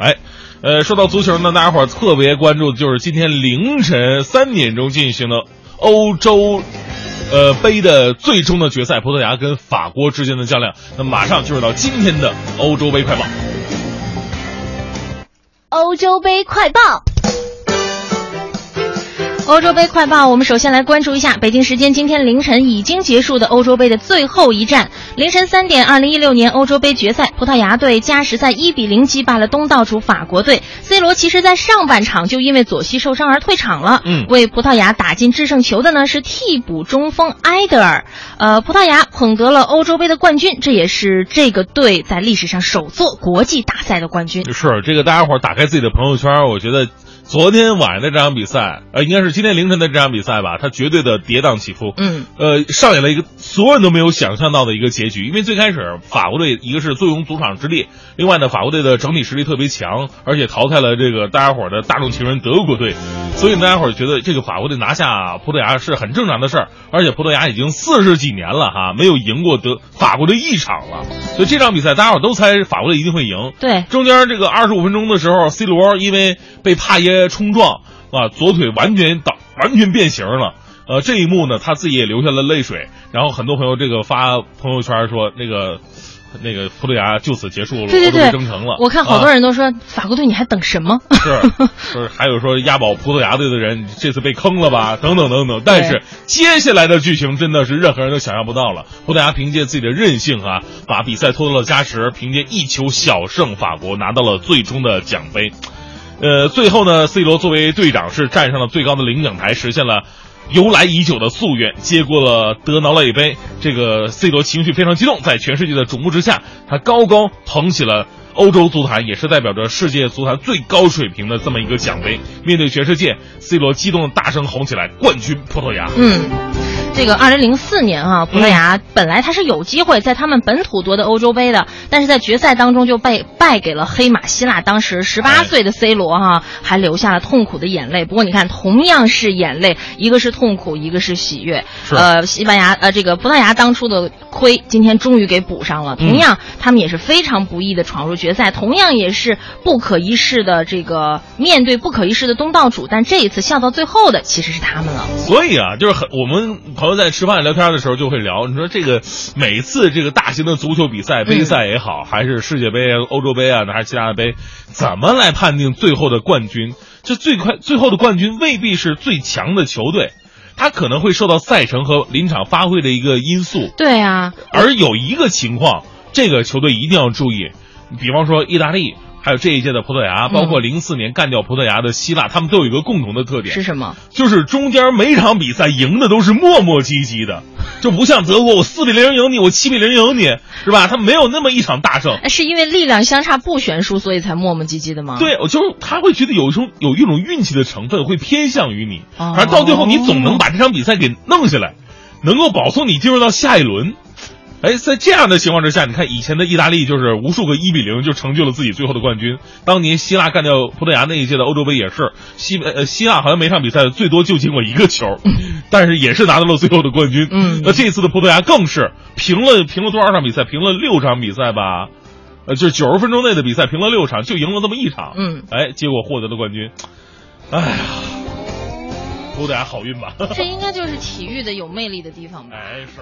哎，呃，说到足球呢，大家伙儿特别关注的就是今天凌晨三点钟进行的欧洲，呃杯的最终的决赛，葡萄牙跟法国之间的较量。那马上进入到今天的欧洲杯快报。欧洲杯快报。欧洲杯快报，我们首先来关注一下北京时间今天凌晨已经结束的欧洲杯的最后一战。凌晨三点，二零一六年欧洲杯决赛，葡萄牙队加时赛一比零击败了东道主法国队。C 罗其实在上半场就因为左膝受伤而退场了。嗯，为葡萄牙打进制胜球的呢是替补中锋埃德尔。呃，葡萄牙捧得了欧洲杯的冠军，这也是这个队在历史上首座国际大赛的冠军。是这个，大家伙打开自己的朋友圈，我觉得。昨天晚上的这场比赛，呃，应该是今天凌晨的这场比赛吧？它绝对的跌宕起伏，嗯，呃，上演了一个所有人都没有想象到的一个结局。因为最开始法国队一个是坐拥主场之力，另外呢，法国队的整体实力特别强，而且淘汰了这个大家伙的大众情人德国队，所以大家伙觉得这个法国队拿下葡萄牙是很正常的事儿。而且葡萄牙已经四十几年了哈，没有赢过德法国队一场了，所以这场比赛大家伙都猜法国队一定会赢。对，中间这个二十五分钟的时候，C 罗因为被帕耶。冲撞啊，左腿完全倒，完全变形了。呃，这一幕呢，他自己也流下了泪水。然后很多朋友这个发朋友圈说，那个那个葡萄牙就此结束了对对对征程了。我看好多人都说，法国队你还等什么？是，是，还有说押宝葡萄牙队的人这次被坑了吧？等等等等。但是接下来的剧情真的是任何人都想象不到了。葡萄牙凭借自己的韧性啊，把比赛拖到了加时，凭借一球小胜法国，拿到了最终的奖杯。呃，最后呢，C 罗作为队长是站上了最高的领奖台，实现了由来已久的夙愿，接过了德劳内杯。这个 C 罗情绪非常激动，在全世界的瞩目之下，他高高捧起了欧洲足坛，也是代表着世界足坛最高水平的这么一个奖杯。面对全世界，C 罗激动的大声吼起来：“冠军葡萄牙！”嗯。这个二零零四年啊，葡萄牙本来他是有机会在他们本土夺得欧洲杯的，但是在决赛当中就被败给了黑马希腊。当时十八岁的 C 罗哈还流下了痛苦的眼泪。不过你看，同样是眼泪，一个是痛苦，一个是喜悦。呃，西班牙呃，这个葡萄牙当初的亏，今天终于给补上了。同样，他们也是非常不易的闯入决赛，同样也是不可一世的这个面对不可一世的东道主。但这一次笑到最后的其实是他们了。所以啊，就是很我们。朋友在吃饭聊天的时候就会聊，你说这个每次这个大型的足球比赛，杯赛也好，还是世界杯、欧洲杯啊，还是其他的杯，怎么来判定最后的冠军？这最快最后的冠军未必是最强的球队，他可能会受到赛程和临场发挥的一个因素。对啊，而有一个情况，这个球队一定要注意，比方说意大利。还有这一届的葡萄牙，包括零四年干掉葡萄牙的希腊，他们都有一个共同的特点是什么？就是中间每场比赛赢的都是磨磨唧唧的，就不像德国，我四比零赢你，我七比零赢你，是吧？他没有那么一场大胜。是因为力量相差不悬殊，所以才磨磨唧唧的吗？对，我就他会觉得有一种有一种运气的成分会偏向于你，而到最后你总能把这场比赛给弄下来，能够保送你进入到下一轮。哎，在这样的情况之下，你看以前的意大利就是无数个一比零就成就了自己最后的冠军。当年希腊干掉葡萄牙那一届的欧洲杯也是，希呃希腊好像每场比赛最多就进过一个球，但是也是拿到了最后的冠军。嗯，那这次的葡萄牙更是平了平了多少场比赛？平了六场比赛吧，呃，就是九十分钟内的比赛平了六场，就赢了这么一场。嗯，哎，结果获得了冠军。哎呀，祝大家好运吧。这应该就是体育的有魅力的地方吧？哎，是。